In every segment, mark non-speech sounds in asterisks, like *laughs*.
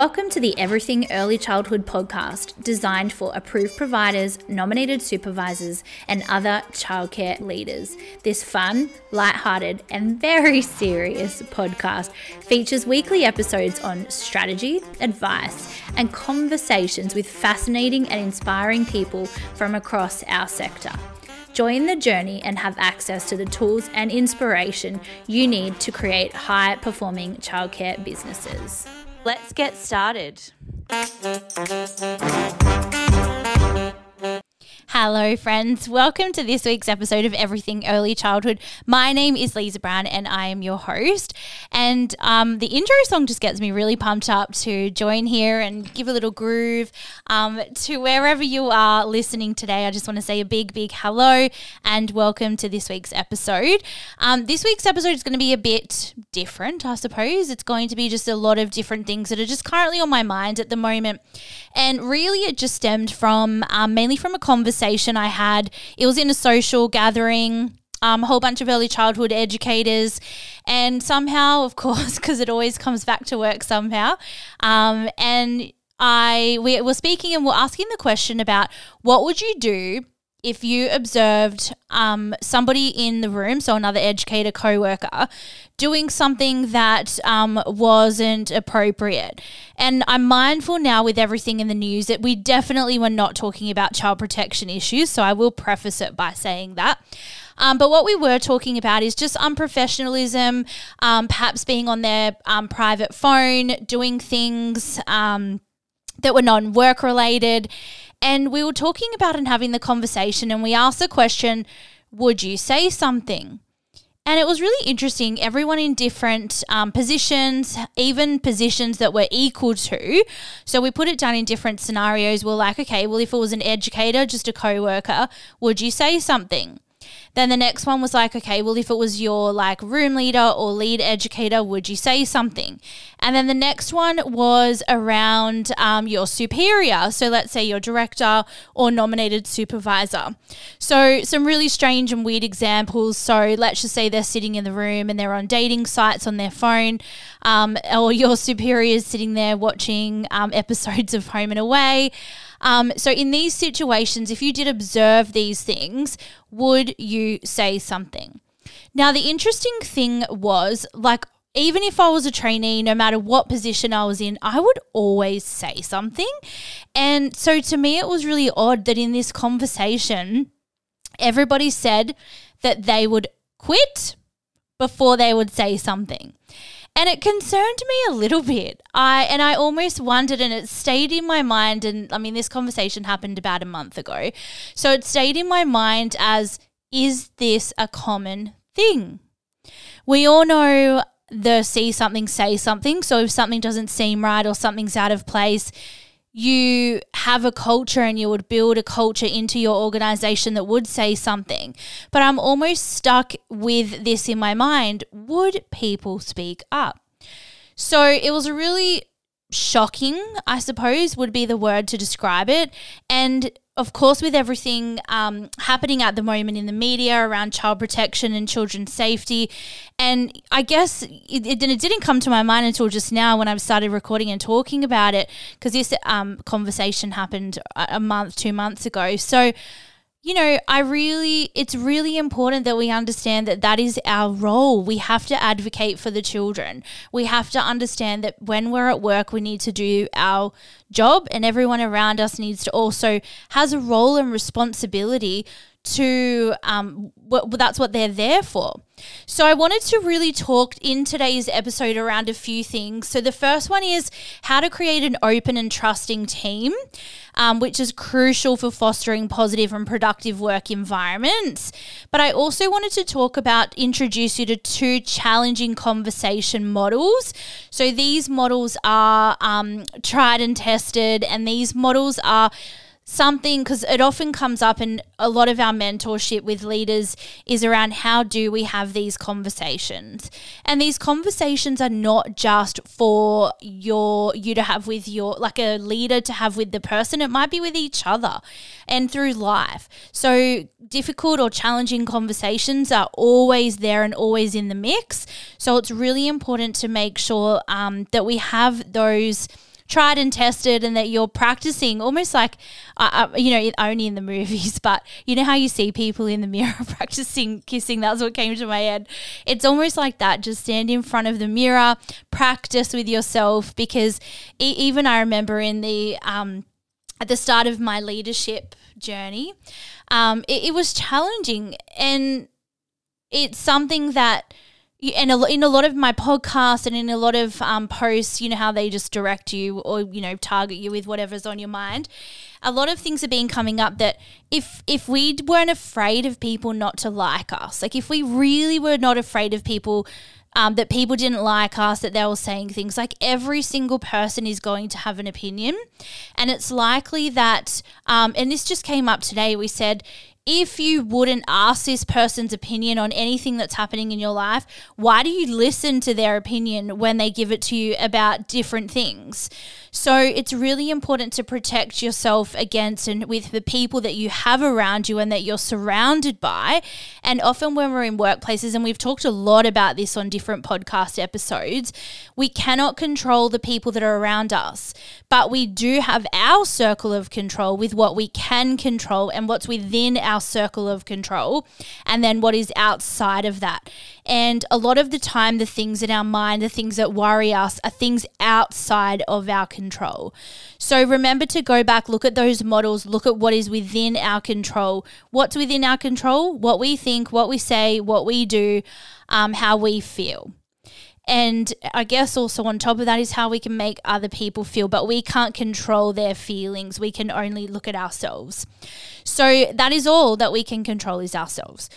Welcome to the Everything Early Childhood podcast, designed for approved providers, nominated supervisors, and other childcare leaders. This fun, light-hearted, and very *laughs* serious podcast features weekly episodes on strategy, advice, and conversations with fascinating and inspiring people from across our sector. Join the journey and have access to the tools and inspiration you need to create high performing childcare businesses. Let's get started. Hello, friends. Welcome to this week's episode of Everything Early Childhood. My name is Lisa Brown and I am your host. And um, the intro song just gets me really pumped up to join here and give a little groove um, to wherever you are listening today. I just want to say a big, big hello and welcome to this week's episode. Um, this week's episode is going to be a bit different, I suppose. It's going to be just a lot of different things that are just currently on my mind at the moment. And really, it just stemmed from um, mainly from a conversation I had. It was in a social gathering. Um, a whole bunch of early childhood educators, and somehow, of *laughs* course, because it always comes back to work somehow. Um, and I we were speaking and we're asking the question about what would you do if you observed um, somebody in the room, so another educator co-worker, doing something that um, wasn't appropriate. And I'm mindful now with everything in the news that we definitely were not talking about child protection issues. So I will preface it by saying that. Um, but what we were talking about is just unprofessionalism, um, perhaps being on their um, private phone, doing things um, that were non work related. And we were talking about and having the conversation, and we asked the question, Would you say something? And it was really interesting. Everyone in different um, positions, even positions that were equal to. So we put it down in different scenarios. We're like, okay, well, if it was an educator, just a co worker, would you say something? Then the next one was like, okay, well, if it was your like room leader or lead educator, would you say something? And then the next one was around um, your superior. So let's say your director or nominated supervisor. So some really strange and weird examples. So let's just say they're sitting in the room and they're on dating sites on their phone, um, or your *laughs* superior is sitting there watching um, episodes of Home and Away. Um, so, in these situations, if you did observe these things, would you say something? Now, the interesting thing was like, even if I was a trainee, no matter what position I was in, I would always say something. And so to me, it was really odd that in this conversation, everybody said that they would quit before they would say something. And it concerned me a little bit. I and I almost wondered and it stayed in my mind and I mean this conversation happened about a month ago. So it stayed in my mind as is this a common thing? We all know the see something say something. So if something doesn't seem right or something's out of place, you have a culture and you would build a culture into your organization that would say something. But I'm almost stuck with this in my mind. Would people speak up? So it was a really shocking, I suppose, would be the word to describe it. And of course, with everything um, happening at the moment in the media around child protection and children's safety, and I guess it, it, it didn't come to my mind until just now when I started recording and talking about it, because this um, conversation happened a month, two months ago. So you know, I really, it's really important that we understand that that is our role. We have to advocate for the children. We have to understand that when we're at work, we need to do our job, and everyone around us needs to also has a role and responsibility to um well, that's what they're there for. So I wanted to really talk in today's episode around a few things. So the first one is how to create an open and trusting team, um, which is crucial for fostering positive and productive work environments. But I also wanted to talk about introduce you to two challenging conversation models. So these models are um, tried and tested, and these models are something because it often comes up in a lot of our mentorship with leaders is around how do we have these conversations? And these conversations are not just for your you to have with your like a leader to have with the person. It might be with each other and through life. So difficult or challenging conversations are always there and always in the mix. So it's really important to make sure um, that we have those tried and tested and that you're practicing almost like, uh, uh, you know, only in the *laughs* movies, but you know how you see people in the mirror *laughs* practicing kissing? That's what came to my head. It's almost like that. Just stand in front of the mirror, practice with yourself because e- even I remember in the, um, at the start of my leadership journey, um, it, it was challenging and it's something that and in a lot of my podcasts and in a lot of um, posts, you know how they just direct you or you know target you with whatever's on your mind. A lot of things are being coming up that if if we weren't afraid of people not to like us, like if we really were not afraid of people um, that people didn't like us, that they were saying things like every single person is going to have an opinion. And it's likely that, um, and this just came up today, we said if you wouldn't ask this person's opinion on anything that's happening in your life, why do you listen to their opinion when they give it to you about different things? So it's really important to protect yourself against and with the people that you have around you and that you're surrounded by. And often when we're in workplaces, and we've talked a lot about this on different podcast episodes, we cannot control the people that are around us, but we do have our circle of control with what we can control and what's within our circle of control, and then what is outside of that. And a lot of the time, the things in our mind, the things that worry us, are things outside of our control. So remember to go back, look at those models, look at what is within our control. What's within our control? What we think, what we say, what we do, um, how we feel. And I guess also on top of that is how we can make other people feel, but we can't control their feelings. We can only look at ourselves. So that is all that we can control is ourselves.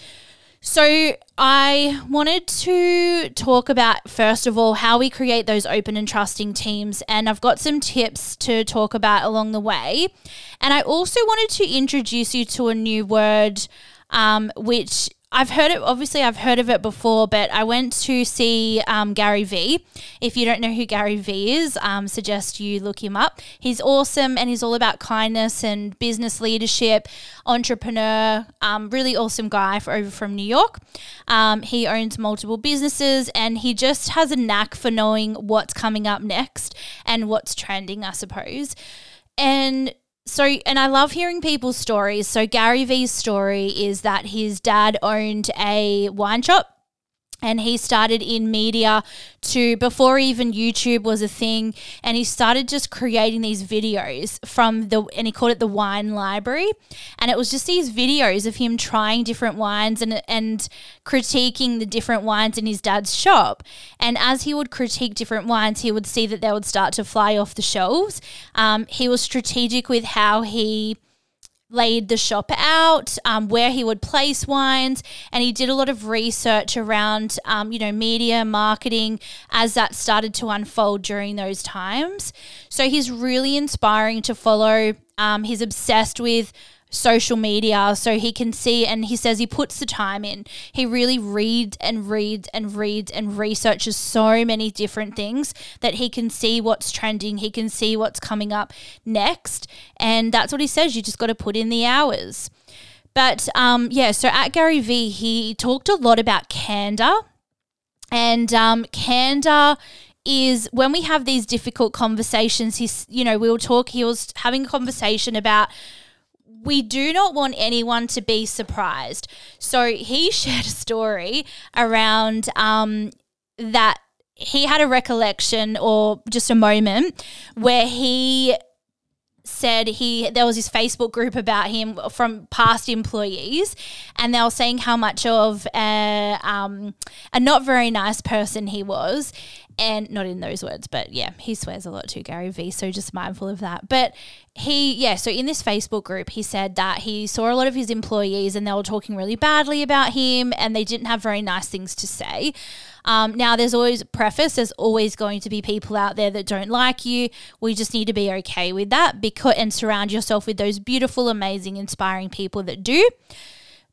So, I wanted to talk about, first of all, how we create those open and trusting teams. And I've got some tips to talk about along the way. And I also wanted to introduce you to a new word, um, which I've heard it. Obviously, I've heard of it before, but I went to see um, Gary Vee. If you don't know who Gary Vee is, um, suggest you look him up. He's awesome, and he's all about kindness and business leadership, entrepreneur. Um, really awesome guy for, over from New York. Um, he owns multiple businesses, and he just has a knack for knowing what's coming up next and what's trending, I suppose. And so, and I love hearing people's stories. So, Gary Vee's story is that his dad owned a wine shop and he started in media to before even YouTube was a thing and he started just creating these videos from the and he called it the wine library. And it was just these videos of him trying different wines and and critiquing the different wines in his dad's shop. And as he would critique different wines he would see that they would start to fly off the shelves. Um, he was strategic with how he laid the shop out, um, where he would place wines, and he did a lot of research around, um, you know, media marketing as that started to unfold during those times. So he's really inspiring to follow. Um, he's obsessed with social media so he can see and he says he puts the time in. He really reads and reads and reads and researches so many different things that he can see what's trending, he can see what's coming up next. And that's what he says you just got to put in the hours. But um, yeah, so at Gary Vee, he talked a lot about candor. And um, candor is when we have these difficult conversations, he's, you know, we will talk, he was having a conversation about we do not want anyone to be surprised. So he *laughs* shared a story around um, that he had a recollection or just a moment where he said he there was this Facebook group about him from past employees, and they were saying how much of a um, a not very nice person he was, and not in those words, but yeah, he swears a lot too, Gary Vee. So just mindful of that. But he, yeah, so in this Facebook group, he said that he saw a lot of his employees and they were talking really badly about him and they didn't have very nice things to say. Um, now, there's always preface. There's always going to be people out there that don't like you. We just need to be okay with that because and surround yourself with those beautiful, amazing, inspiring people that do.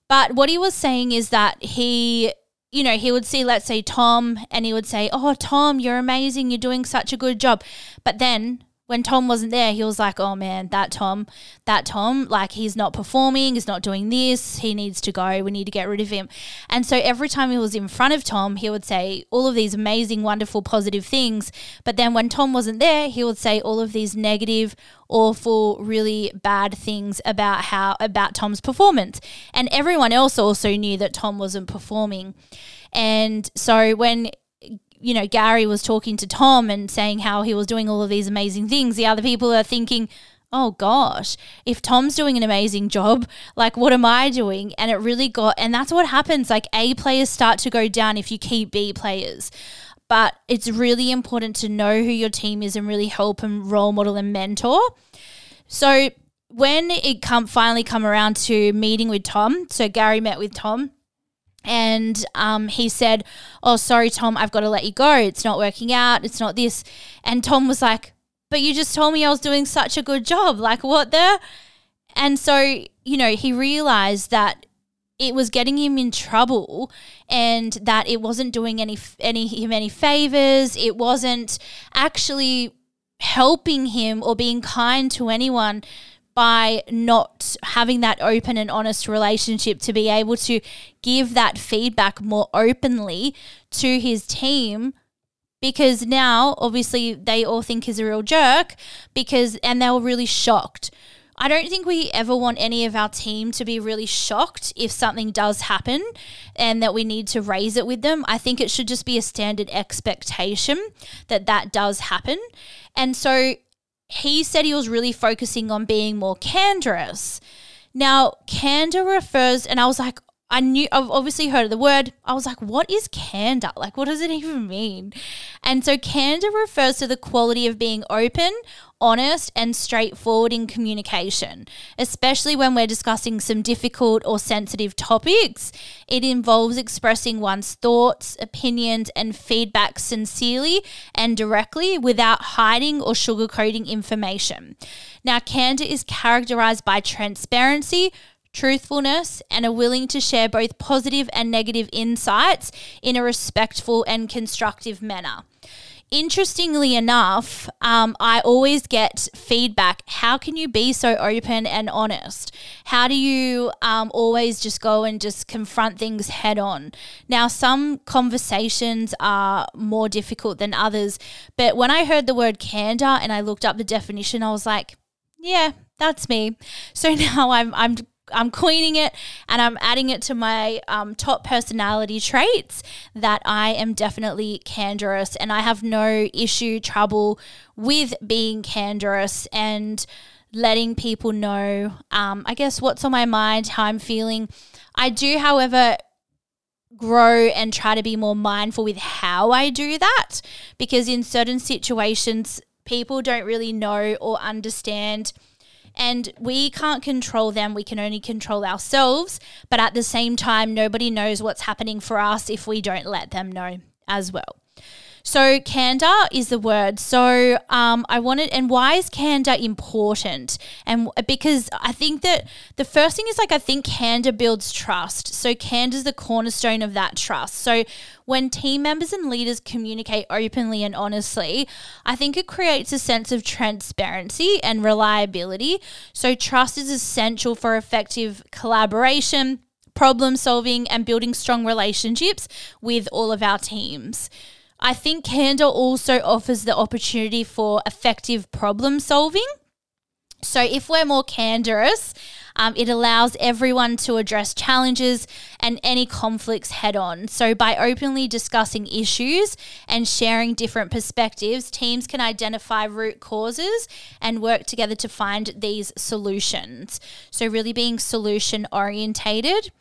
But what he was saying is that he you know, he would see, let's say, Tom, and he would say, Oh, Tom, you're amazing. You're doing such a good job. But then when Tom wasn't there, he was like, oh man, that Tom, that Tom, like he's not performing, he's not doing this, he needs to go, we need to get rid of him. And so every time he was in front of Tom, he would say all of these amazing, wonderful, positive things. But then when Tom wasn't there, he would say all of these negative, awful, really bad things about how, about Tom's performance. And everyone else also knew that Tom wasn't performing. And so when you know, Gary was talking to Tom and saying how he was doing all of these amazing things, the other people are thinking, oh gosh, if Tom's doing an amazing job, like what am I doing? And it really got, and that's what happens. Like A players start to go down if you keep B players. But it's really important to know who your team is and really help and role model and mentor. So when it come finally come around to meeting with Tom, so Gary met with Tom and um, he said, Oh, sorry, Tom, I've got to let you go. It's not working out. It's not this. And Tom was like, But you just told me I was doing such a good job. Like, what the? And so, you know, he realized that it was getting him in trouble and that it wasn't doing any any him any favors it wasn't actually helping him or being kind to anyone by not having that open and honest relationship to be able to give that feedback more openly to his team because now obviously they all think he's a real jerk because and they were really shocked. I don't think we ever want any of our team to be really shocked if something does happen and that we need to raise it with them. I think it should just be a standard expectation that that does happen. And so he said he was really focusing on being more candorous. Now, candor refers, and I was like, I knew, I've obviously heard of the word. I was like, what is candor? Like, what does it *laughs* even mean? And so, candor refers to the quality of being open, honest, and straightforward in communication, especially when we're discussing some difficult or sensitive topics. It involves expressing one's thoughts, opinions, and feedback sincerely and directly without hiding or sugarcoating information. Now, candor is characterized by transparency, truthfulness, and are willing to share both positive and negative insights in a respectful and constructive manner. Interestingly enough, um, I always get feedback. How can you be so open and honest? How do you um, always just go and just confront things head on? Now, some conversations are more difficult than others, but when I heard the word candor and I looked up the definition, I was like, yeah, that's me. So *laughs* now I'm I'm I'm coining it and I'm adding it to my um, top personality traits that I am definitely candorous and I have no issue, trouble with being candorous and letting people know, um, I guess, what's on my mind, how I'm feeling. I do, however, grow and try to be more mindful with how I do that because in certain situations, people don't really know or understand – and we can't control them. We can only control ourselves. But at the same time, nobody knows what's happening for us if we don't let them know as well. So, candor is the word. So, um, I wanted, and why is candor important? And because I think that the first thing is like, I think candor builds trust. So, candor is the cornerstone of that trust. So, when team members and leaders communicate openly and honestly, I think it creates a sense of transparency and reliability. So, trust is essential for effective collaboration, problem solving, and building strong relationships with all of our teams. I think candor also offers the opportunity for effective problem solving. So, if we're more candorous, um, it allows everyone to address challenges and any conflicts head on. So, by openly discussing issues and sharing different perspectives, teams can identify root causes and work together to find these solutions. So, really being solution orientated.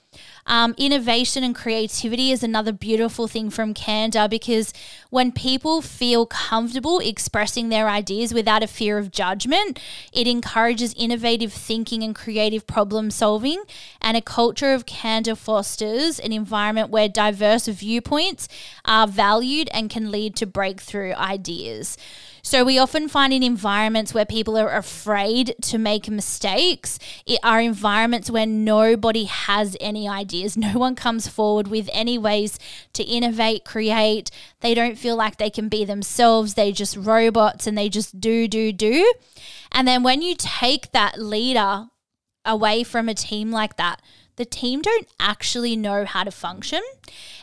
Um, innovation and creativity is another beautiful thing from Candor because when people feel comfortable expressing their ideas without a fear of judgment, it encourages innovative thinking and creative problem solving. And a culture of candor fosters an environment where diverse viewpoints are valued and can lead to breakthrough ideas. So we often find in environments where people are afraid to make mistakes, it are environments where nobody has any ideas. *laughs* No one comes forward with any ways to innovate, create. They don't feel like they can be themselves. They just robots and they just do, do, do. And then when you take that leader away from a team like that, the team don't actually know how to function.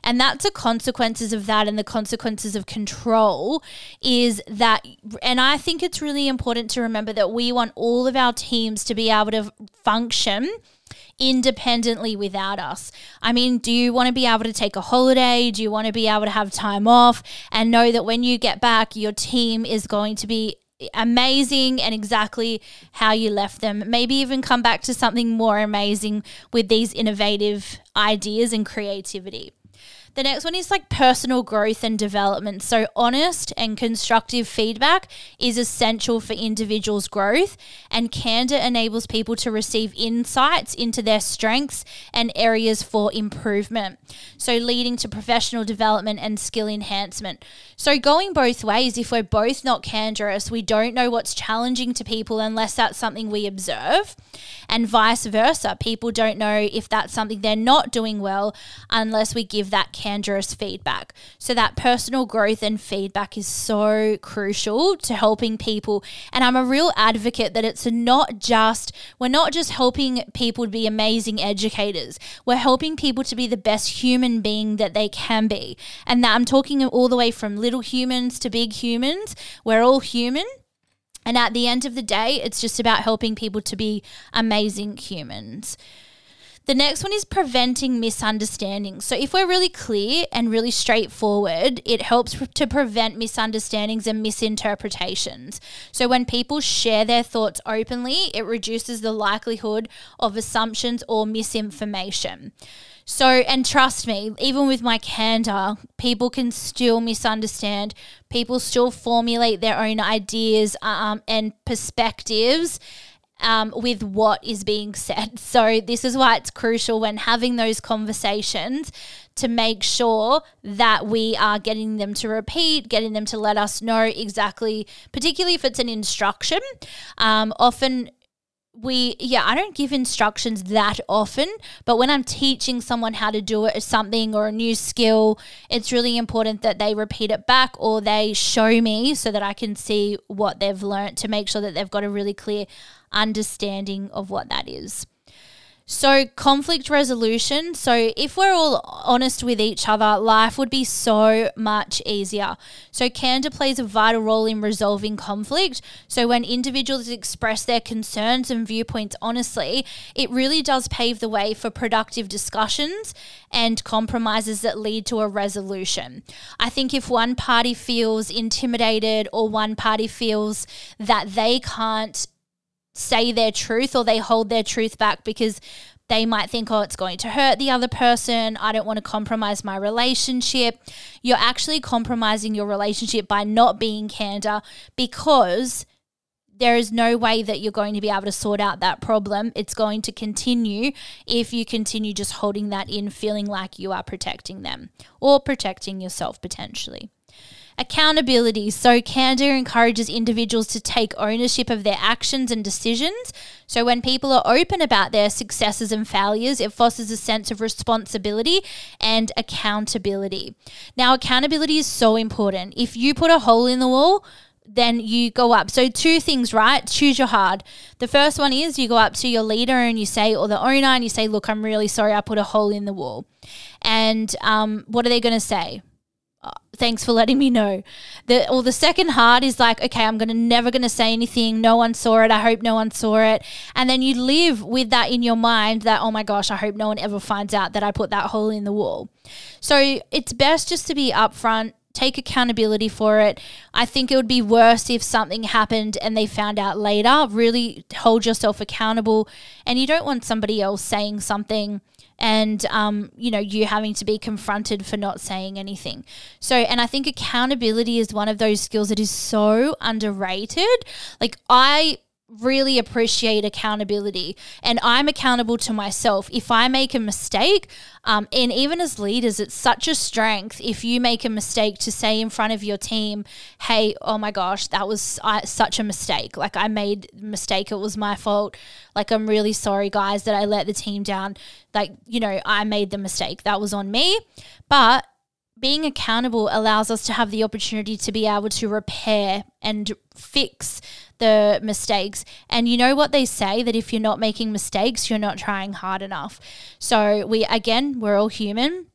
And that's the consequences of that and the consequences of control is that and I think it's really important to remember that we want all of our teams to be able to function independently without us. I mean, do you want to be able to take a holiday? Do you want to be able to have time off and know that when you get back, your team is going to be amazing and exactly how you left them. Maybe even come back to something more amazing with these innovative ideas and creativity. The next one is like personal growth and development. So, honest and constructive feedback is essential for individuals' growth, and Candor enables people to receive insights into their strengths and areas for improvement. So, leading to professional development and skill enhancement. So, going both ways, if we're both not candorous, we don't know what's challenging to people unless that's something we observe, and vice versa. People don't know if that's something they're not doing well unless we give that candorous feedback. So, that personal growth and feedback is so crucial to helping people. And I'm a real advocate that it's not just, we're not just helping people to be amazing educators, we're helping people to be the best human being that they can be. And that I'm talking all the way from little humans to big humans. We're all human. And at the end of the day, it's just about helping people to be amazing humans. The next one is preventing misunderstandings. So, if we're really clear and really straightforward, it helps to prevent misunderstandings and misinterpretations. So, when people share their thoughts openly, it reduces the likelihood of assumptions or misinformation. So, and trust me, even with my candor, people can still misunderstand. People still formulate their own ideas um, and perspectives um, with what is being said. *laughs* So, this is why it's crucial when having those conversations to make sure that we are getting them to repeat, getting them to let us know exactly, particularly if it's an instruction. Um, often, we yeah i don't give instructions that often but when i'm teaching someone how to do it or something or a new skill it's really important that they repeat it back or they show me so that i can see what they've learned to make sure that they've got a really clear understanding of what that is so, conflict resolution. So, if we're all honest with each other, life would be so much easier. So, candor plays a vital role in resolving conflict. So, when individuals express their concerns and viewpoints honestly, it really does pave the way for productive discussions and compromises that lead to a resolution. I think if one party feels intimidated or one party feels that they can't say their truth or they hold their truth back because they might think, oh, it's going to hurt the other person. I don't want to compromise my relationship. You're actually compromising your relationship by not being candor because there is no way that you're going to be able to sort out that problem. It's going to continue if you continue just holding that in, feeling like you are protecting them or protecting yourself potentially. Accountability. So, Candor encourages individuals to take ownership of their actions and decisions. So, when people are open about their successes and failures, it fosters a sense of responsibility and accountability. Now, accountability is so important. If you put a hole in the wall, then you go up. So, two things, right? Choose your hard. The first one is you go up to your leader and you say, or the owner, and you say, Look, I'm really sorry, I put a hole in the wall. And um, what are they going to say? Thanks for letting me know. The or the second heart is like, okay, I'm gonna never gonna say anything. No one saw it. I hope no one saw it. And then you live with that in your mind that, oh my gosh, I hope no one ever finds out that I put that hole in the wall. So it's best just to be upfront. Take accountability for it. I think it would be worse if something happened and they found out later. Really hold yourself accountable. And you don't want somebody else saying something and um, you know you having to be confronted for not saying anything. So and i think accountability is one of those skills that is so underrated. Like i really appreciate accountability. And i'm accountable to myself. If i make a mistake um, and even as leaders it's such a strength if you make a mistake to say in front of your team hey oh my gosh that was uh, such a mistake. Like i made mistake. It was my fault. Like i'm really sorry guys that i let the team down. Like you know i made the mistake. That was on me. But being accountable allows us to have the opportunity to be able to repair and fix the mistakes. And you know what they say that if you're not making mistakes, you're not trying hard enough. So, we again, we're all human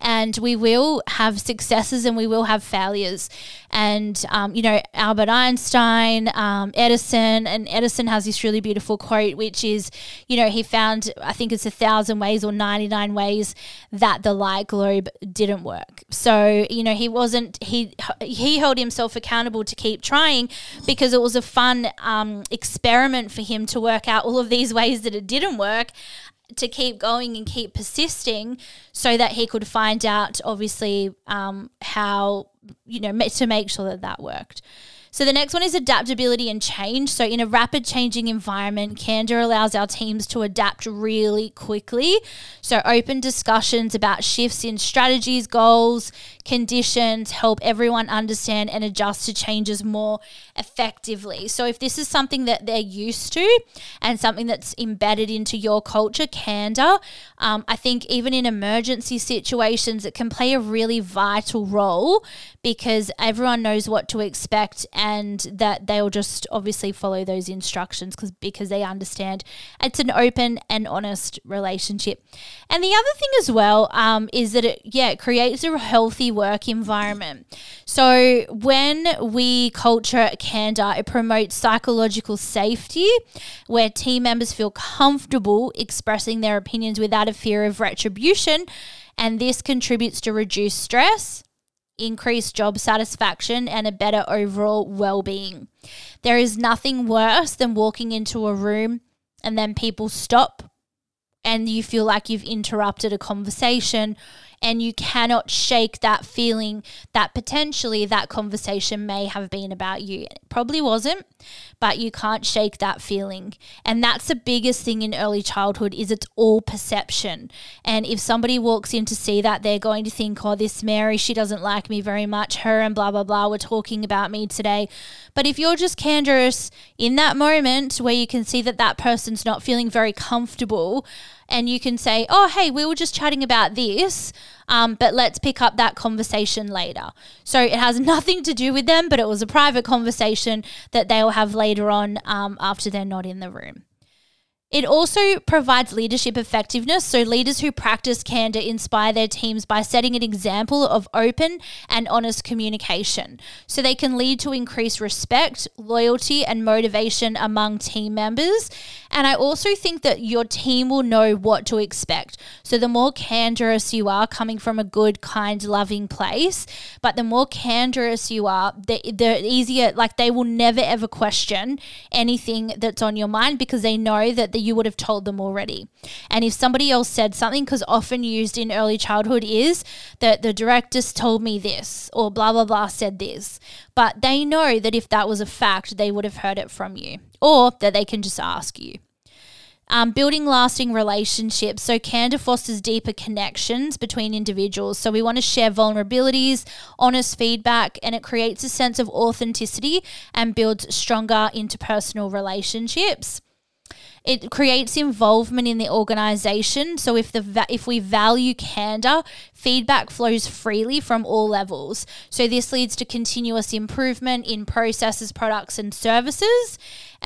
and we will have successes and we will have failures. And, um, you know, Albert Einstein, um, Edison, and Edison has this really beautiful quote, which is, you know, he found, I think it's a thousand ways or 99 ways that the light globe didn't work. So, you know, he wasn't, he, he held himself accountable to keep trying because it was a fun um, experiment for him to work out all of these *laughs* ways that it didn't work to keep going and keep persisting so that he could find out obviously um, how you know to make sure that that worked so the next one is adaptability and change. So in a rapid changing environment, Candor allows our teams to adapt really quickly. So open discussions about shifts in strategies, goals, conditions help everyone understand and adjust to changes more effectively. So if this is something that they're used to and something that's embedded into your culture, candor, um, I think even in emergency situations, it can play a really vital role because everyone knows what to expect and that they'll just obviously follow those instructions because because they understand it's an open and honest relationship. And the other thing as well um, is that it yeah it creates a healthy work environment. So when we culture candor, it promotes psychological safety, where team members feel comfortable expressing their opinions without a fear of retribution. And this contributes to reduced stress, increased job satisfaction, and a better overall well being. There is nothing worse than walking into a room and then people stop and you feel like you've interrupted a conversation and you cannot shake that feeling that potentially that conversation may have been about you. It probably wasn't, but you can't shake that feeling. And that's the biggest thing in early childhood is it's all perception. And if somebody walks in to see that, they're going to think, "Oh, this Mary, she doesn't like me very much. Her and blah blah blah were talking about me today." But if you're just candorous in that moment where you can see that that person's not feeling very comfortable, and you can say, oh, hey, we were just chatting about this, um, but let's pick up that conversation later. So it has *laughs* nothing to do with them, but it was a private conversation that they'll have later on um, after they're not in the room. It also provides leadership effectiveness. So, leaders who practice candor inspire their teams by setting an example of open and honest communication. So, they can lead to increased respect, loyalty, and motivation among team members. And I also think that your team will know what to expect. So, the more candorous you are, coming from a good, kind, loving place, but the more candorous you are, the, the easier, like, they will never ever question anything that's on your mind because they know that that you would have told them already. And if somebody else said something, because often used in early childhood is that the directors told me this or blah, blah, blah said this. But they know that if that was a fact, they would have heard it from you or that they can just ask you. Um, building lasting relationships. So, Candor fosters deeper connections between individuals. So, we want to share vulnerabilities, honest feedback, and it creates a sense of authenticity and builds stronger interpersonal relationships. It creates involvement in the organization. So if the if we value candor, feedback flows freely from all levels. So this leads to continuous improvement in processes, products and services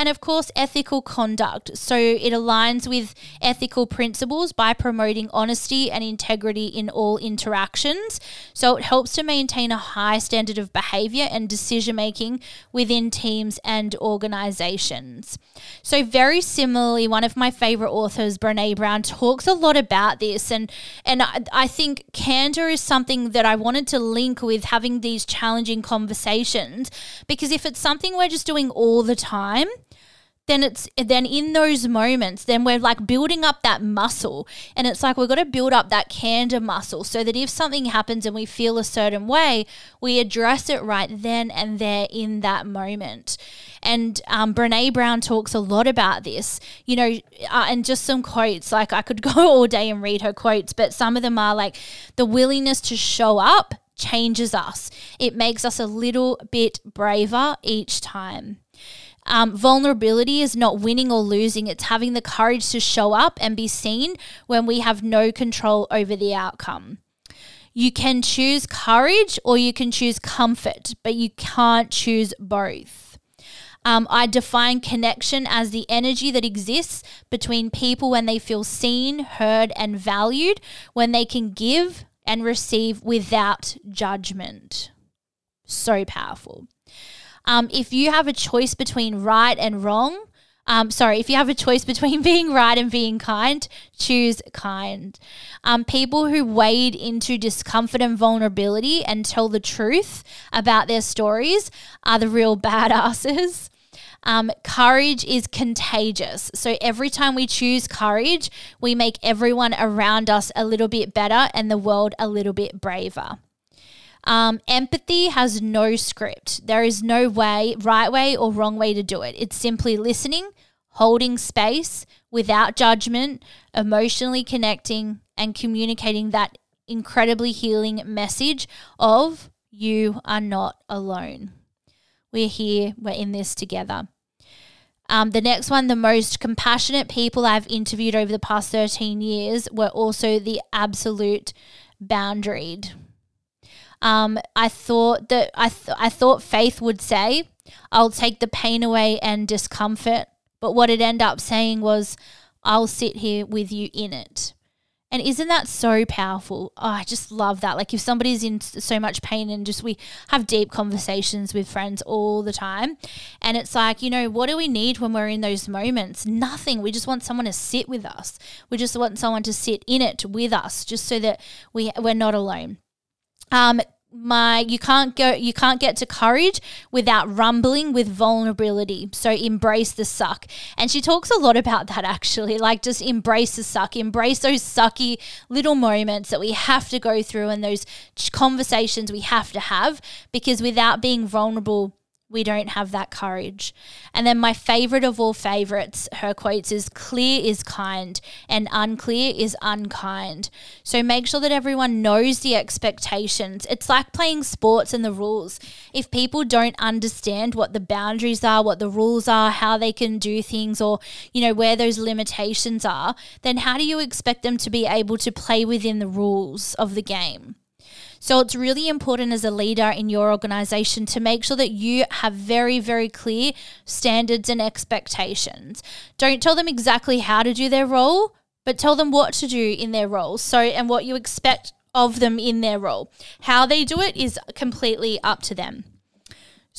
and of course, ethical conduct. So it aligns with ethical principles by promoting honesty and integrity in all interactions. So it helps to maintain a high standard of behavior and decision making within teams and organizations. So, very similarly, one of my favorite authors, Brene Brown, talks a lot about this. And, and I, I think candor is something that I wanted to link with having these challenging conversations because if it's something we're just doing all the time, then it's then in those moments then we're like building up that muscle and it's like we've got to build up that candor muscle so that if something happens and we feel a certain way we address it right then and there in that moment And um, Brene Brown talks a lot about this, you know, uh, and just some quotes. Like I could *laughs* go all day and read her quotes, but some of them are like the willingness to show up changes us, it makes us a little bit braver each time. Um, vulnerability is not winning or losing, it's having the courage to show up and be seen when we have no control over the outcome. You can choose courage or you can choose comfort, but you can't choose both. Um, I define connection as the energy that exists between people when they feel seen, heard, and valued, when they can give and receive without judgment. So powerful. Um, if you have a choice between right and wrong, um, sorry, if you have a choice between *laughs* being right and being kind, choose kind. Um, people who wade into discomfort and vulnerability and tell the truth about their stories are the real *laughs* badasses. Um, courage is contagious. So every time we choose courage, we make everyone around us a little bit better and the world a little bit braver. Um, empathy has no script. There is no way, right way or wrong way to do it. It's simply listening, holding space without judgment, emotionally connecting, and communicating that incredibly healing message of you are not alone. We're here, we're in this together. Um, the next one, the most compassionate people I've interviewed over the past 13 years were also the absolute boundaried. Um, I thought that I th- I thought Faith would say, "I'll take the pain away and discomfort," but what it ended up saying was, "I'll sit here with you in it." And isn't that so powerful? Oh, I just love that. Like if somebody's in so much pain and just we have deep conversations with friends all the time. And it's like, you know, what do we need when we're in those moments? Nothing. We just want someone to sit with us. We just want someone to sit in it with us just so that we we're not alone. Um, my you can't go you can't get to courage without rumbling with vulnerability. So embrace the suck. And she talks a lot about that actually. Like just embrace the suck. Embrace those sucky little moments that we have to go through and those conversations we have to have because without being vulnerable we don't have that courage. And then my favorite of all favorites, her quotes is clear is kind and unclear is unkind. So make sure that everyone knows the expectations. It's like playing sports and the rules. If people don't understand what the boundaries are, what the rules are, how they can do things, or, you know, where those limitations are, then how do you expect them to be able to play within the rules of the game? So it's really important as a leader in your organization to make sure that you have very, very clear standards and expectations. Don't tell them exactly how to do their role, but tell them what to do in their role. So, and what you expect of them in their role. How they do it is completely up to them.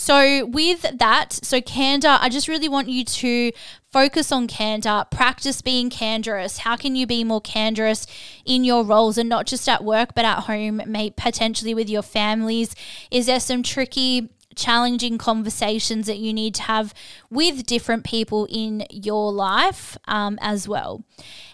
So, with that, so candor, I just really want you to focus on candor, practice being candorous. How can you be more candorous in your roles and not just at work, but at home, potentially with your families? Is there some tricky challenging conversations that you need to have with different people in your life um, as well.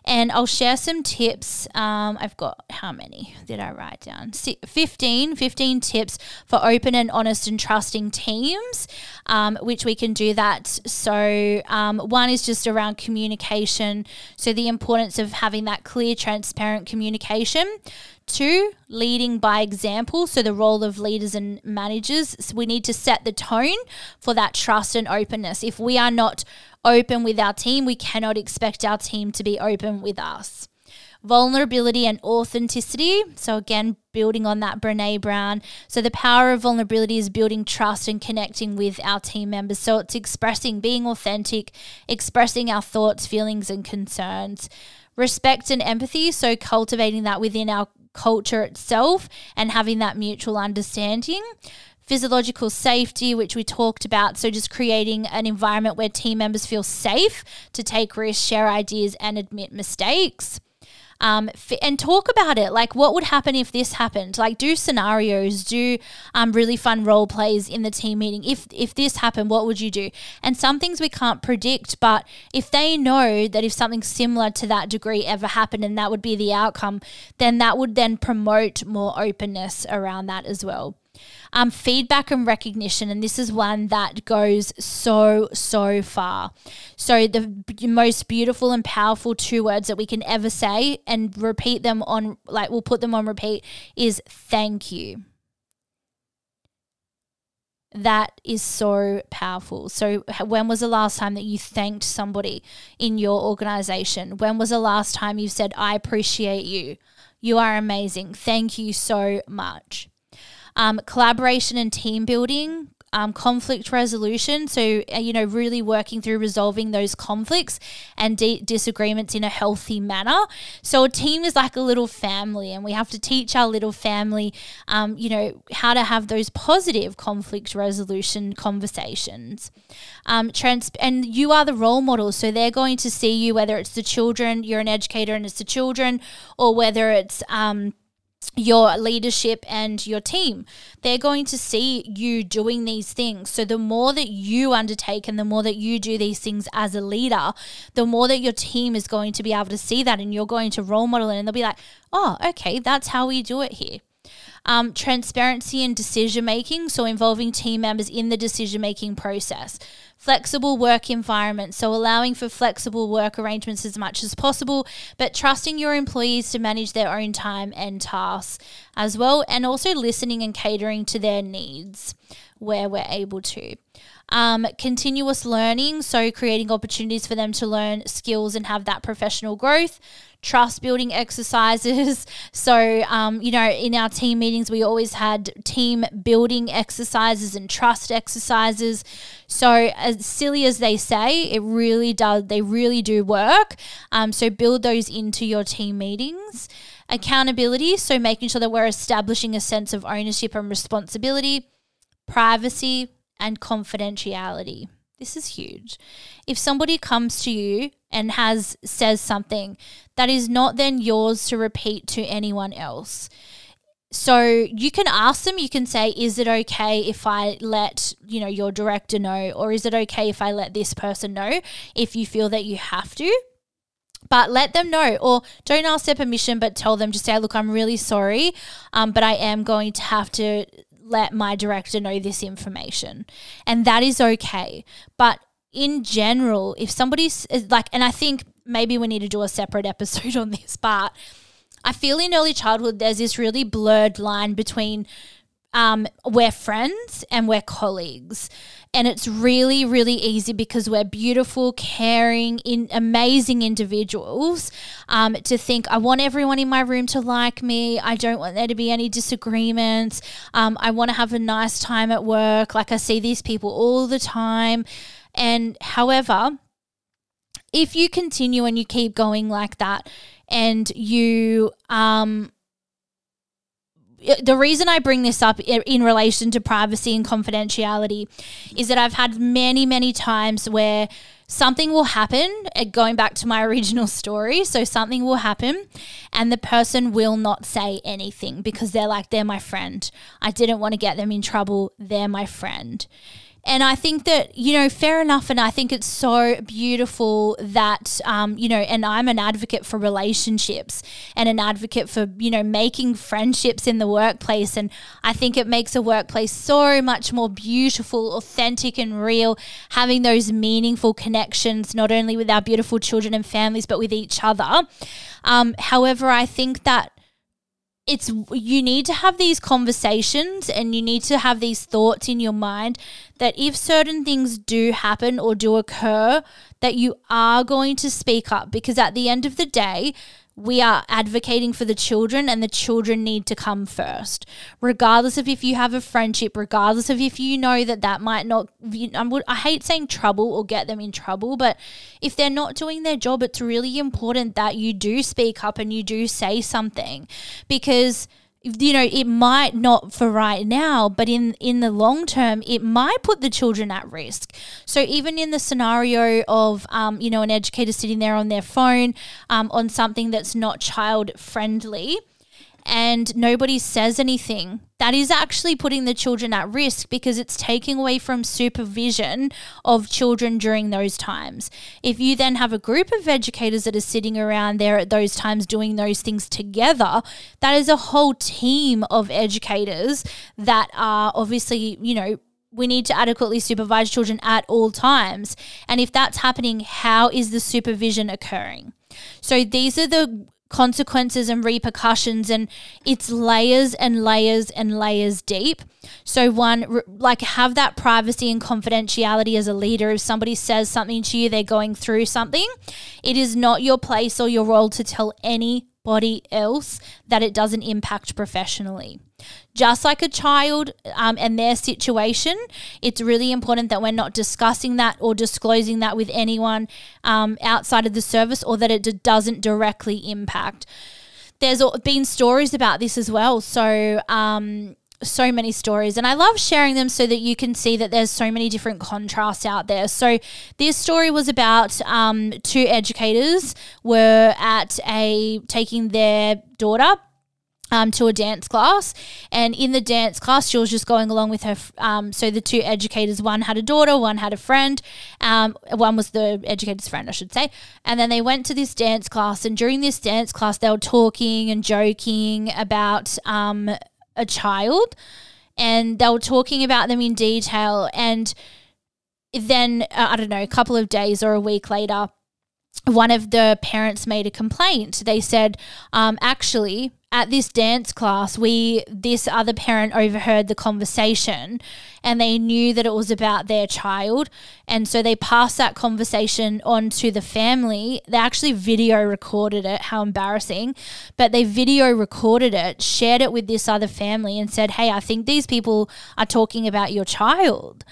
And I'll share some tips. Um, I've got how many did I write down? 15, 15 tips for open and honest and trusting teams, um, which we can do that. So, um, one is just around communication. So, the importance of having that clear, transparent communication. Two, leading by example. So, the role of leaders and managers. So we need to set the tone for that trust and openness. If we are not open with our team, we cannot expect our team to be open with us. Vulnerability and authenticity. So, again, building on that Brene Brown. So, the power of vulnerability is building trust and connecting with our team members. So, it's expressing, being authentic, expressing our thoughts, feelings, and concerns respect and empathy. So, cultivating that within our culture itself and having that mutual understanding. Physiological safety, which we talked about. So, just creating an environment where team members feel safe to take risks, share ideas, and admit mistakes um, f- and talk about it. Like, what would happen if this happened? Like, do scenarios, do um, really fun role plays in the team meeting. If if this happened, what would you do? And some things we can't predict, but if they know that if something similar to that degree ever happened and that would be the outcome, then that would then promote more openness around that as well. Um, feedback and recognition, and this is one that goes so, so far. So, the b- most beautiful and powerful two words that we can ever say and repeat them on, like, we'll put them on repeat is thank you. That is so powerful. So, when was the last time that you thanked somebody in your organization? When was the last time you said, I appreciate you? You are amazing. Thank you so much. Um, collaboration and team building, um, conflict resolution. So, uh, you know, really working through resolving those conflicts and de- disagreements in a healthy manner. So, a team is like a little family, and we have to teach our little family, um, you know, how to have those positive conflict resolution conversations. Um, trans- and you are the role model. So, they're going to see you, whether it's the children, you're an educator and it's the children, or whether it's, um, your leadership and your team. They're going to see you doing these things. So, the more that you undertake and the more that you do these things as a leader, the more that your team is going to be able to see that and you're going to role model it. And they'll be like, oh, okay, that's how we do it here. Um, transparency and decision making, so involving team members in the decision making process. Flexible work environment, so allowing for flexible work arrangements as much as possible, but trusting your employees to manage their own time and tasks as well, and also listening and catering to their needs where we're able to. Um, continuous learning, so creating opportunities for them to learn skills and have that professional growth trust building exercises. *laughs* So, um, you know, in our team meetings, we always had team building exercises and trust exercises. So, as silly as they say, it really does, they really do work. Um, so, build those into your team meetings. Accountability, so making sure that we're establishing a sense of ownership and responsibility, privacy, and confidentiality. This is huge. If somebody comes to you and has says something that is not then yours to repeat to anyone else. So you can ask them, you can say, is it okay if I let, you know, your director know? Or is it okay if I let this person know if you feel that you have to? But let them know, or don't ask their permission, but tell them, just say, look, I'm really sorry, um, but I am going to have to let my director know this information. And that is okay. But in general, if somebody's like, and I think maybe we need to do a separate *laughs* episode on this, but I feel in early childhood there's this really blurred line between um, we're friends and we're colleagues. And it's really, really easy because we're beautiful, caring, in amazing individuals um, to think, I want everyone in my room to like me. I don't want there to be any disagreements. Um, I want to have a nice time at work. Like I see these people all the time. And however, if you continue and you keep going like that and you um the reason I bring this up in relation to privacy and confidentiality is that I've had many, many times where something will happen, uh, going back to my *laughs* original story. So, something will happen, and the person will not say anything because they're like, they're my friend. I didn't want to get them in trouble. They're my friend. And I think that, you know, fair enough. And I think it's so beautiful that, um, you know, and I'm an advocate for relationships and an advocate for, you know, making friendships in the workplace. And I think it makes a workplace so much more beautiful, authentic, and real, having those meaningful connections, not only with our beautiful children and families, but with each other. Um, however, I think that it's you need to have these conversations and you need to have these thoughts in your mind that if certain things do happen or do occur that you are going to speak up because at the end of the day we are advocating for the children and the children need to come first. Regardless of if you have a friendship regardless of if you know that that might not i hate saying trouble or get them in trouble but if they're not doing their job it's really important that you do speak up and you do say something because you know it might not for right now but in in the long term it might put the children at risk. So even in the scenario of um, you know an educator sitting there on their phone um, on something that's not child friendly and nobody says anything, that is actually putting the children at risk because it's taking away from supervision of children during those times. If you then have a group of educators that are sitting around there at those times doing those things together, that is a whole team of educators that are obviously, you know, we need to adequately supervise children at all times. And if that's happening, how is the supervision occurring? So these are the consequences and repercussions and it's layers and layers and layers deep. So one like have that privacy and confidentiality as a leader. If somebody says something to you they're going through something it is not your place or your role to tell anybody else that it doesn't impact professionally just like a child um, and their situation, it's really important that we're not discussing that or disclosing that with anyone um, outside of the service or that it d- doesn't directly impact. There's been stories about this as well. So, um, so many stories and I love sharing them so that you can see that there's so many different contrasts out there. So this story was about um, two educators were at a taking their daughter um, to a dance class. And in the dance class, she was just going along with her. Um, so the two educators, one had a daughter, one had a friend. Um, one was the educator's friend, I should say. And then they went to this dance class. And during this dance class, they were talking and joking about um, a child. And they were talking about them in detail. And then, uh, I don't know, a couple of days or a week later, one of the parents made a complaint. They said, um, actually, at this dance class, we this other parent overheard the conversation and they knew that it was about their child. And so they passed that conversation on to the family. They actually video recorded it, how embarrassing. But they video recorded it, shared it with this other family, and said, Hey, I think these people are talking about your child.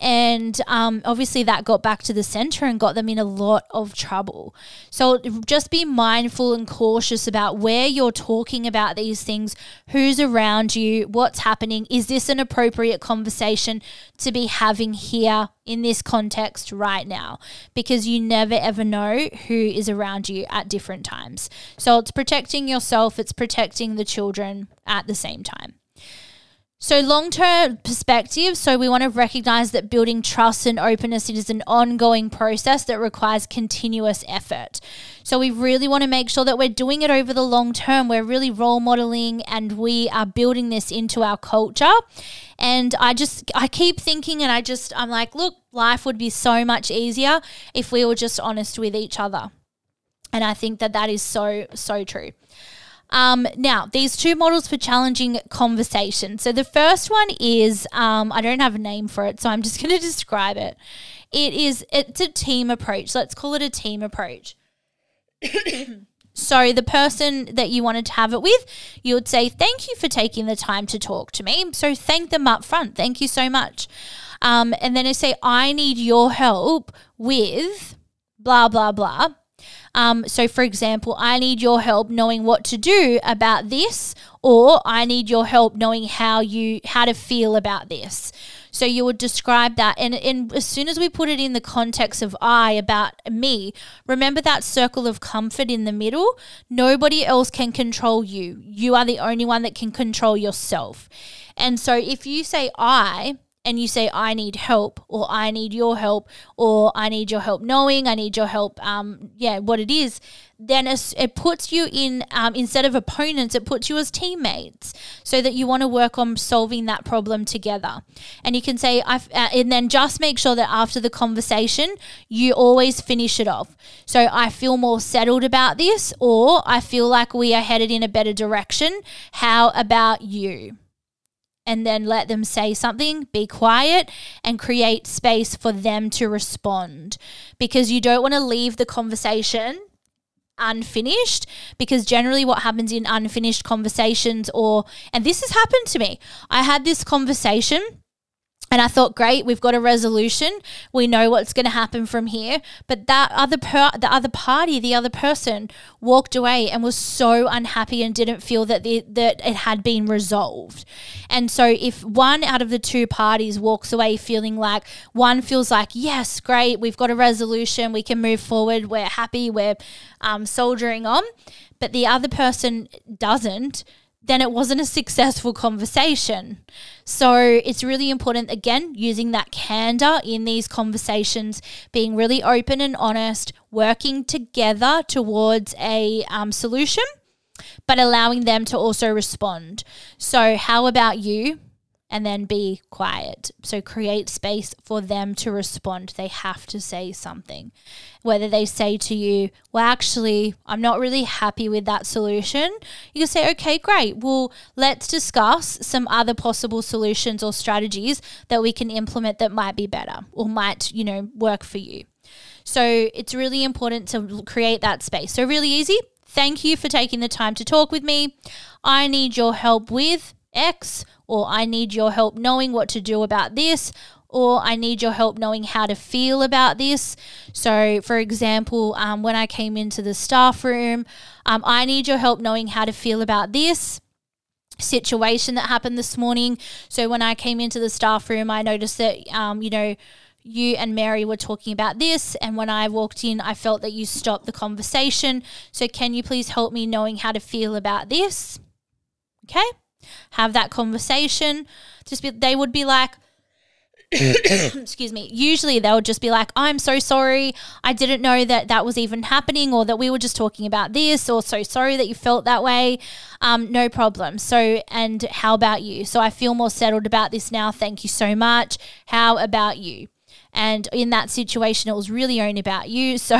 And um, obviously, that got back to the center and got them in a lot of trouble. So just be mindful and cautious about where you're talking about these things, who's around you, what's happening. Is this an appropriate conversation to be having here in this context right now? Because you never ever know who is around you at different times. So it's protecting yourself, it's protecting the children at the same time. So, long term perspective, so we want to recognize that building trust and openness is an ongoing process that requires continuous effort. So, we really want to make sure that we're doing it over the long term. We're really role modeling and we are building this into our culture. And I just, I keep thinking and I just, I'm like, look, life would be so much easier if we were just honest with each other. And I think that that is so, so true. Um, now, these two models for challenging conversation. So the first one is um, I don't have a name for it, so I'm just *laughs* going to describe it. It is it's a team approach. Let's call it a team approach. *coughs* So, the person that you wanted to have it with, you would say, Thank you for taking the time to talk to me. So, thank them up front. Thank you so much. Um, and then I say, I need your help with blah, blah, blah. Um, so, for example, I need your help knowing what to do about this, or I need your help knowing how you how to feel about this. So you would describe that, and, and as soon as we put it in the context of I about me, remember that circle of comfort in the middle. Nobody else can control you. You are the only one that can control yourself. And so if you say I, and you say i need help or i need your help or i need your help knowing i need your help um yeah what it is then it puts you in um, instead of opponents it puts you as teammates so that you want to work on solving that problem together. And you can say i uh, and then just make sure that after the conversation you always finish it off. So i feel more settled about this or i feel like we are headed in a better direction. How about you and then let them say something, be quiet, and create space for them to respond. Because you don't want to leave the conversation unfinished because generally what happens in unfinished conversations or and this has happened to me i had this conversation and I thought, great, we've got a resolution. We know what's going to happen from here. But that other per- the other party, the other person, walked away and was so unhappy and didn't feel that the, that it had been resolved. And so, if one out of the two parties walks away feeling like one feels like, yes, great, we've got a resolution, we can move forward, we're happy, we're um, soldiering on, but the other person doesn't, then it wasn't a successful conversation. So it's really important, again, using that candor in these conversations, being really open and honest, working together towards a um, solution, but allowing them to also respond. So, how about you? And then be quiet. So create space for them to respond. They have to say something. Whether they say to you, Well, actually, I'm not really happy with that solution, you can say, Okay, great. Well, let's discuss some other possible solutions or strategies that we can implement that might be better or might, you know, work for you. So it's really important to create that space. So, really easy. Thank you for taking the time to talk with me. I need your help with X or I need your help knowing what to do about this, or I need your help knowing how to feel about this. So, for example, um, when I came into the staff room, um, I need your help knowing how to feel about this situation that happened this morning. So, when I came into the staff room, I noticed that, um, you know, you and Mary were talking about this, and when I walked in, I felt that you stopped the conversation. So, can you please help me knowing how to feel about this? Okay have that conversation. Just be, they would be like, *coughs* excuse me. Usually they would just be like, I'm so sorry. I didn't know that that was even happening or that we were just talking about this or so sorry that you felt that way. Um, no problem. So, and how about you? So I feel more settled about this now. Thank you so much. How about you? And in that situation, it was really only about you. *laughs* So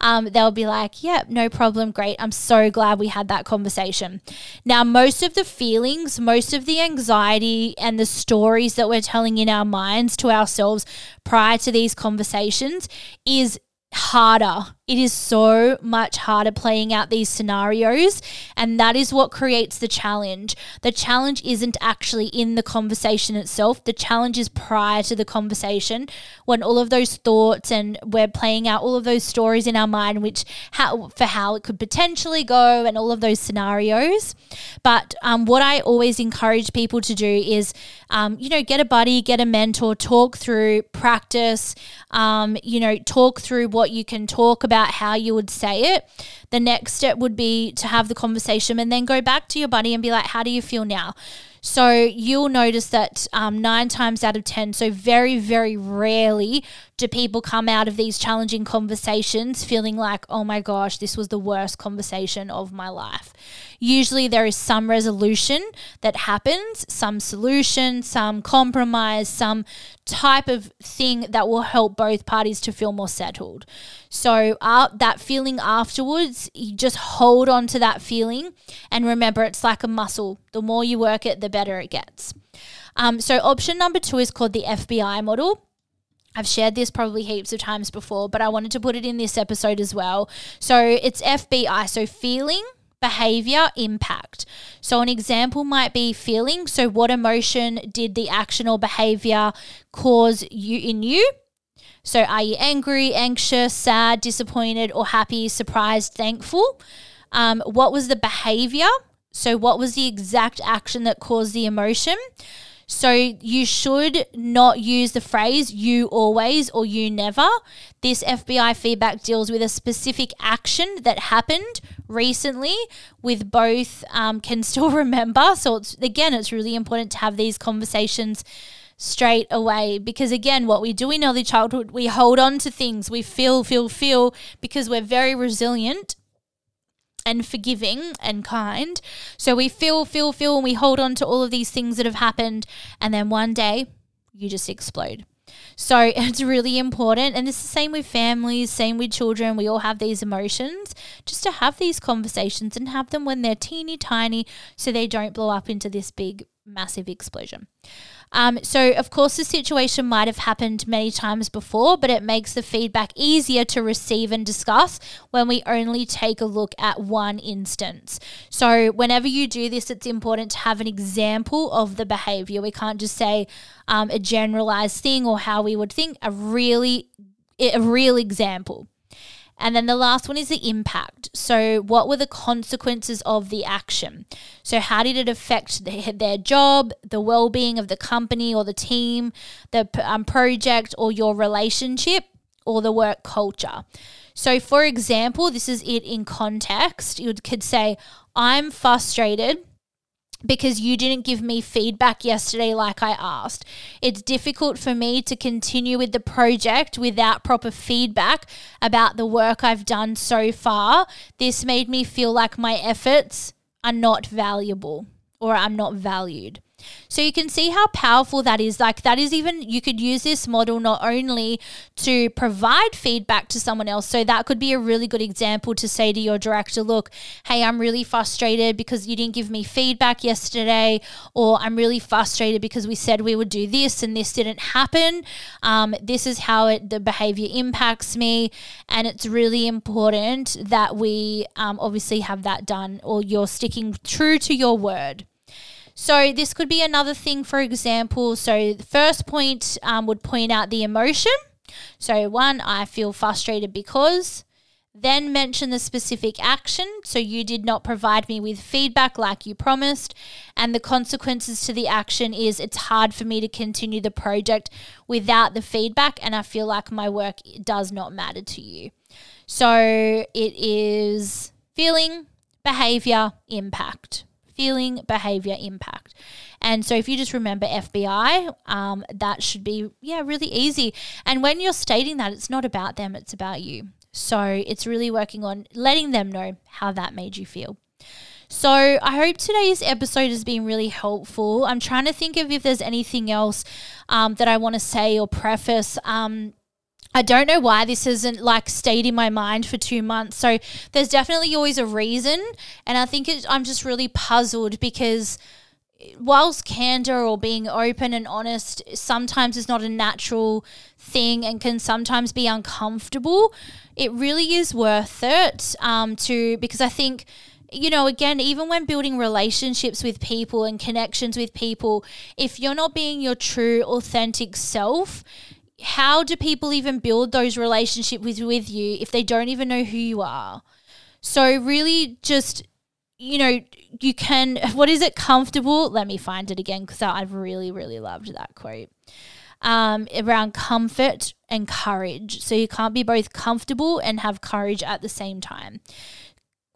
um, they'll be like, yep, yeah, no problem. Great. I'm so glad we had that conversation. Now, most of the feelings, most of the anxiety, and the stories that we're telling in our minds to ourselves prior to these conversations is harder. It is so much harder playing out these scenarios. And that is what creates the challenge. The challenge isn't actually in the conversation itself, the challenge is prior to the conversation when all of those thoughts and we're playing out all of those stories in our mind, which how, for how it could potentially go and all of those scenarios. But um, what I always encourage people to do is, um, you know, get a buddy, get a mentor, talk through, practice, um, you know, talk through what you can talk about, how you would say it. The next step would be to have the conversation and then go back to your buddy and be like, how do you feel now? So you'll notice that um, nine times out of 10, so very, very rarely do people come out of these challenging conversations feeling like, oh my gosh, this was the worst conversation of my life. Usually there is some resolution that happens, some solution, some compromise, some type of thing that will help both parties to feel more settled. So, uh, that feeling afterwards, you just hold on to that feeling and remember it's like a muscle. The more you work it, the better it gets. Um, so, option number two is called the FBI model. I've shared this probably heaps of times before, but I wanted to put it in this episode as well. So it's FBI, so feeling, behavior, impact. So an example might be feeling. So what emotion did the action or behavior cause you in you? So are you angry, anxious, sad, disappointed, or happy, surprised, thankful? Um, what was the behavior? So what was the exact action that caused the emotion? So you should not use the phrase you always or you never. This FBI feedback deals with a specific action that happened recently with both um, can still *laughs* remember. So it's again, it's really important to have these conversations straight away because again what we do in early childhood we hold on to things we feel feel feel because we're very resilient and forgiving and kind. So we feel, feel, feel, and we hold on to all of these things that have happened. And then one day you just explode. So *laughs* it's really important. And it's the same with families, same with children. We all have these emotions. Just to have these conversations and have them when they're teeny tiny so they don't blow up into this big, massive explosion. Um, so, of course, the situation might have happened many times before, but it makes the feedback easier to receive and discuss when we only take a look at one instance. So, whenever you do this, it's important to have an example of the behavior. We can't just say um, a generalized thing or how we would think, a really a real example. And then the last one is the impact. So, what were the consequences of the action? So, how did it affect their job, the well being of the company or the team, the um, project or your relationship, or the work culture? So, for example, this is it in context. You could say, I'm frustrated because you didn't give me feedback yesterday like I asked. It's difficult for me to continue with the project without proper feedback about the work I've done so far. This made me feel like my efforts are not valuable or I'm not valued. So you can see how powerful that is. Like, that is even, you could use this model not only to provide feedback to someone else. So that could be a really good example to say to your director, look, hey, I'm really frustrated because you didn't give me feedback yesterday, or I'm really frustrated because we said we would do this and this didn't happen. Um, this is how it, the behavior impacts me. And it's really important that we um, obviously have that done, or you're sticking true to your word. So this could be another thing, for example. So the first point um, would point out the emotion. So one, I feel frustrated because. Then mention the specific action. So you did not provide me with feedback like you promised. And the consequences to the action is it's hard for me to continue the project without the feedback. And I feel like my work does not matter to you. So it is feeling, behavior, impact feeling, behavior, impact. And so if you just remember FBI, um, that should be, yeah, really easy. And when you're stating that, it's not about them, it's about you. So it's really working on letting them know how that made you feel. So I hope today's episode has been really helpful. I'm trying to think of if there's anything else um, that I want to say or preface. Um, I don't know why this hasn't like stayed in my mind for two months. So there's definitely always a reason. And I think it, I'm just really puzzled because whilst candor or being open and honest sometimes is not a natural thing and can sometimes be uncomfortable, it really is worth it um, to because I think you know, again, even when building relationships with people and connections with people, if you're not being your true, authentic self, how do people even build those relationships with, with you if they don't even know who you are? So, really, just, you know, you can, what is it, comfortable? Let me find it again because I've really, really loved that quote. Um, around comfort and courage. So, you can't be both comfortable and have courage at the same time.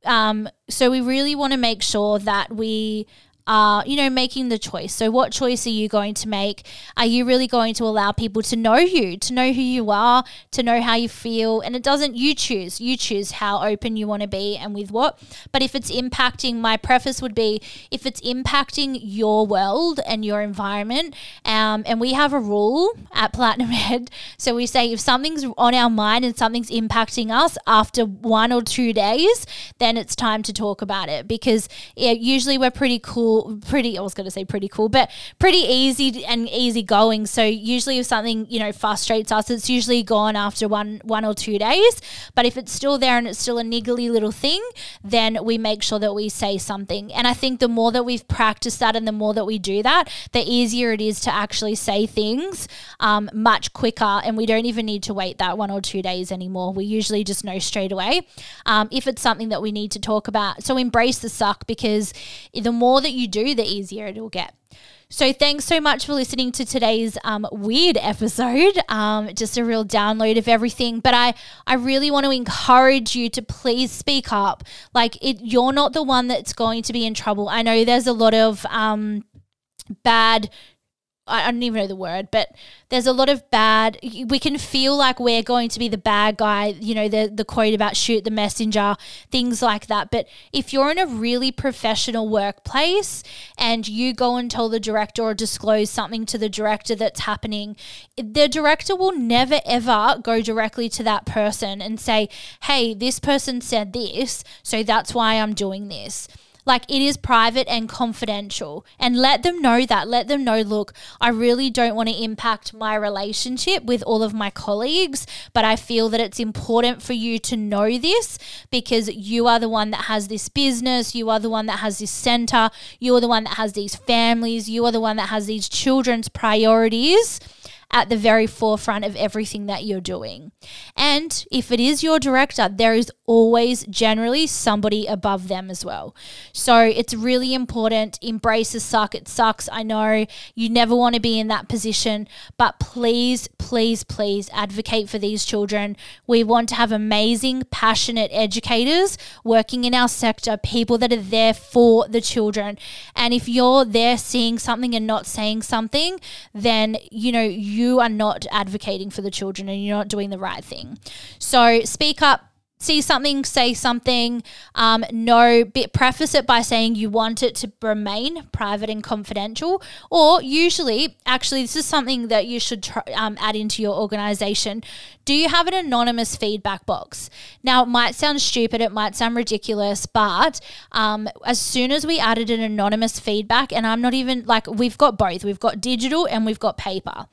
Um, so, we really want to make sure that we are, you know, making the choice. So, what choice are you going to make? Are you really going to allow people to know you, to know who you are, to know how you feel? And it doesn't, you choose, you choose how open you want to be and with what. But if it's impacting, my preface would be if it's impacting your world and your environment, um, and we have a rule at Platinum *laughs* Ed. So, we say if something's on our mind and something's impacting us after one or two days, then it's time to talk about it because yeah, usually we're pretty cool pretty, I was going to say pretty cool, but pretty easy and easy going. So usually if something, you know, frustrates us, it's usually gone after one, one or two days. But if it's still there and it's still a niggly little thing, then we make sure that we say something. And I think the more that we've practiced that and the more that we do that, the easier it is to actually say things um, much quicker. And we don't even need to wait that one or two days anymore. We usually just know straight away um, if it's something that we need to talk about. So embrace the suck because the more that you do, the easier it will get. So, thanks so much for listening to today's um, weird episode. *laughs* Um, just a real download of everything. But I, I really want to encourage you to please speak up. Like, it, you're not the one that's going to be in trouble. I know there's a lot of um, bad I don't even know the word, but there's a lot of bad. We can feel like we're going to be the bad guy, you know, the, the quote about shoot the messenger, things like that. But if you're in a really professional workplace and you go and tell the director or disclose something to the director that's happening, the director will never ever go directly to that person and say, hey, this person said this, so that's why I'm doing this like it is private and confidential. And let them know that. Let them know, look, I really don't want to impact my relationship with all of my colleagues, but I feel that it's important for you to know this because you are the one that has this business, you are the one that has this center, you are the one that has these families, you are the one that has these children's priorities at the very forefront of everything that you're doing. And if it is your director, there is always generally somebody above them as well. So it's really important. Embrace the suck. It sucks. I know you never want to be in that position, but please, please, please advocate for these children. We want to have amazing, passionate educators working in our sector, people that are there for the children. And if you're there seeing something and not saying something, then you know you are not advocating for the children and you're not doing the right thing. So speak up see something, say something. Um, no, bit preface it by saying you want it to remain private and confidential. Or usually, actually, this is something that you should um, add into your organization. Do you have an anonymous feedback box? Now, it might sound stupid, it might sound ridiculous, but um, as soon as we added an anonymous feedback, and I'm not even like, we've got both, we've got digital and we've got paper.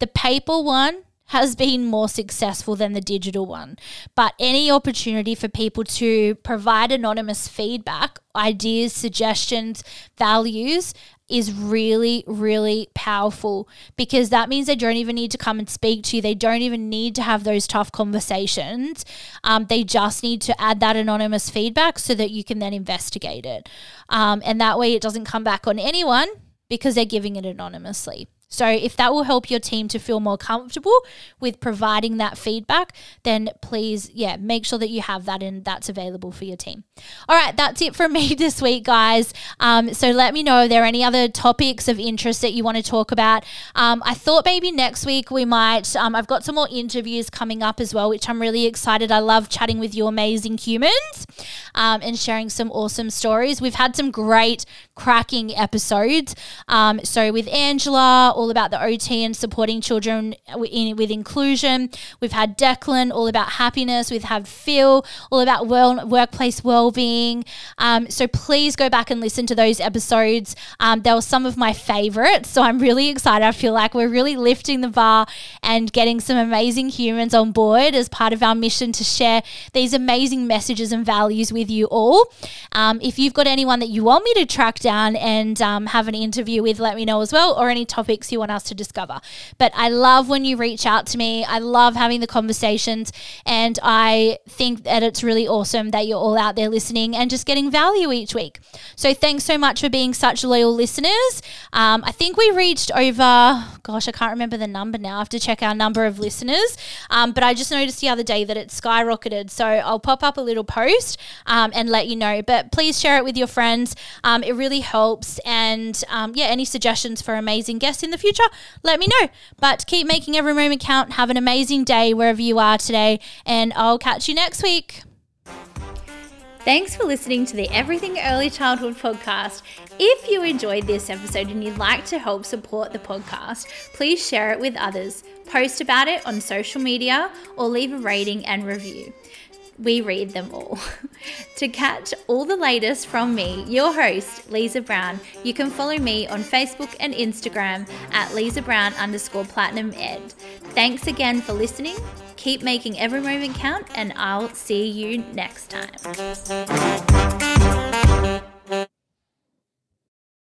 The paper one has been more successful than the digital one. But any opportunity for people to provide anonymous feedback, ideas, suggestions, values is really, really powerful because that means they don't even need to come and speak to you. They don't even need to have those tough conversations. Um, they just need to add that anonymous feedback so that you can then investigate it. Um, and that way it doesn't come back on anyone because they're giving it anonymously. So, if that will help your team to feel more comfortable with providing that feedback, then please, yeah, make sure that you have that and that's available for your team. All right, that's it from *laughs* me this week, guys. Um, so, let me know if there are any other topics of interest that you want to talk about. Um, I thought maybe next week we might, um, I've got some more interviews coming up as well, which I'm really excited. I love chatting with you amazing humans um, and sharing some awesome stories. We've had some great, cracking episodes. Um, so, with Angela, all about the OT and supporting children in, with inclusion. We've had Declan, all about happiness. We've had Phil, all about well, workplace well-being. Um, so please go back and listen to those episodes. Um, they were some of my favorites. So I'm really excited. I feel like we're really lifting the bar and getting some amazing humans on board as part of our mission to share these amazing messages and values with you all. Um, if you've got anyone that you want me to track down and um, have an interview with, let me know as well, or any topics you want us to discover. But I love when you reach out to me. I love having the conversations. And I think that it's really awesome that you're all out there listening and just getting value each week. So thanks so much for being such loyal listeners. Um, I think we reached over, gosh, I can't remember the number now. I have to check our number of listeners. Um, but I just noticed the other day that it skyrocketed. So I'll pop up a little post um, and let you know. But please share it with your friends. Um, it really helps. And um, yeah, any suggestions for amazing guests in the future, let me know. But keep making every moment count. Have an amazing day wherever you are today, and I'll catch you next week. Thanks for listening to the Everything Early Childhood podcast. If you enjoyed this episode and you'd like to help support the podcast, please share it with others, post about it on social media, or leave a rating and review we read them all. *laughs* to catch all the latest from me, your host, Lisa Brown, you can follow me on Facebook and Instagram at Lisa Brown underscore platinum ed. Thanks again for listening. Keep making every moment count, and I'll see you next time.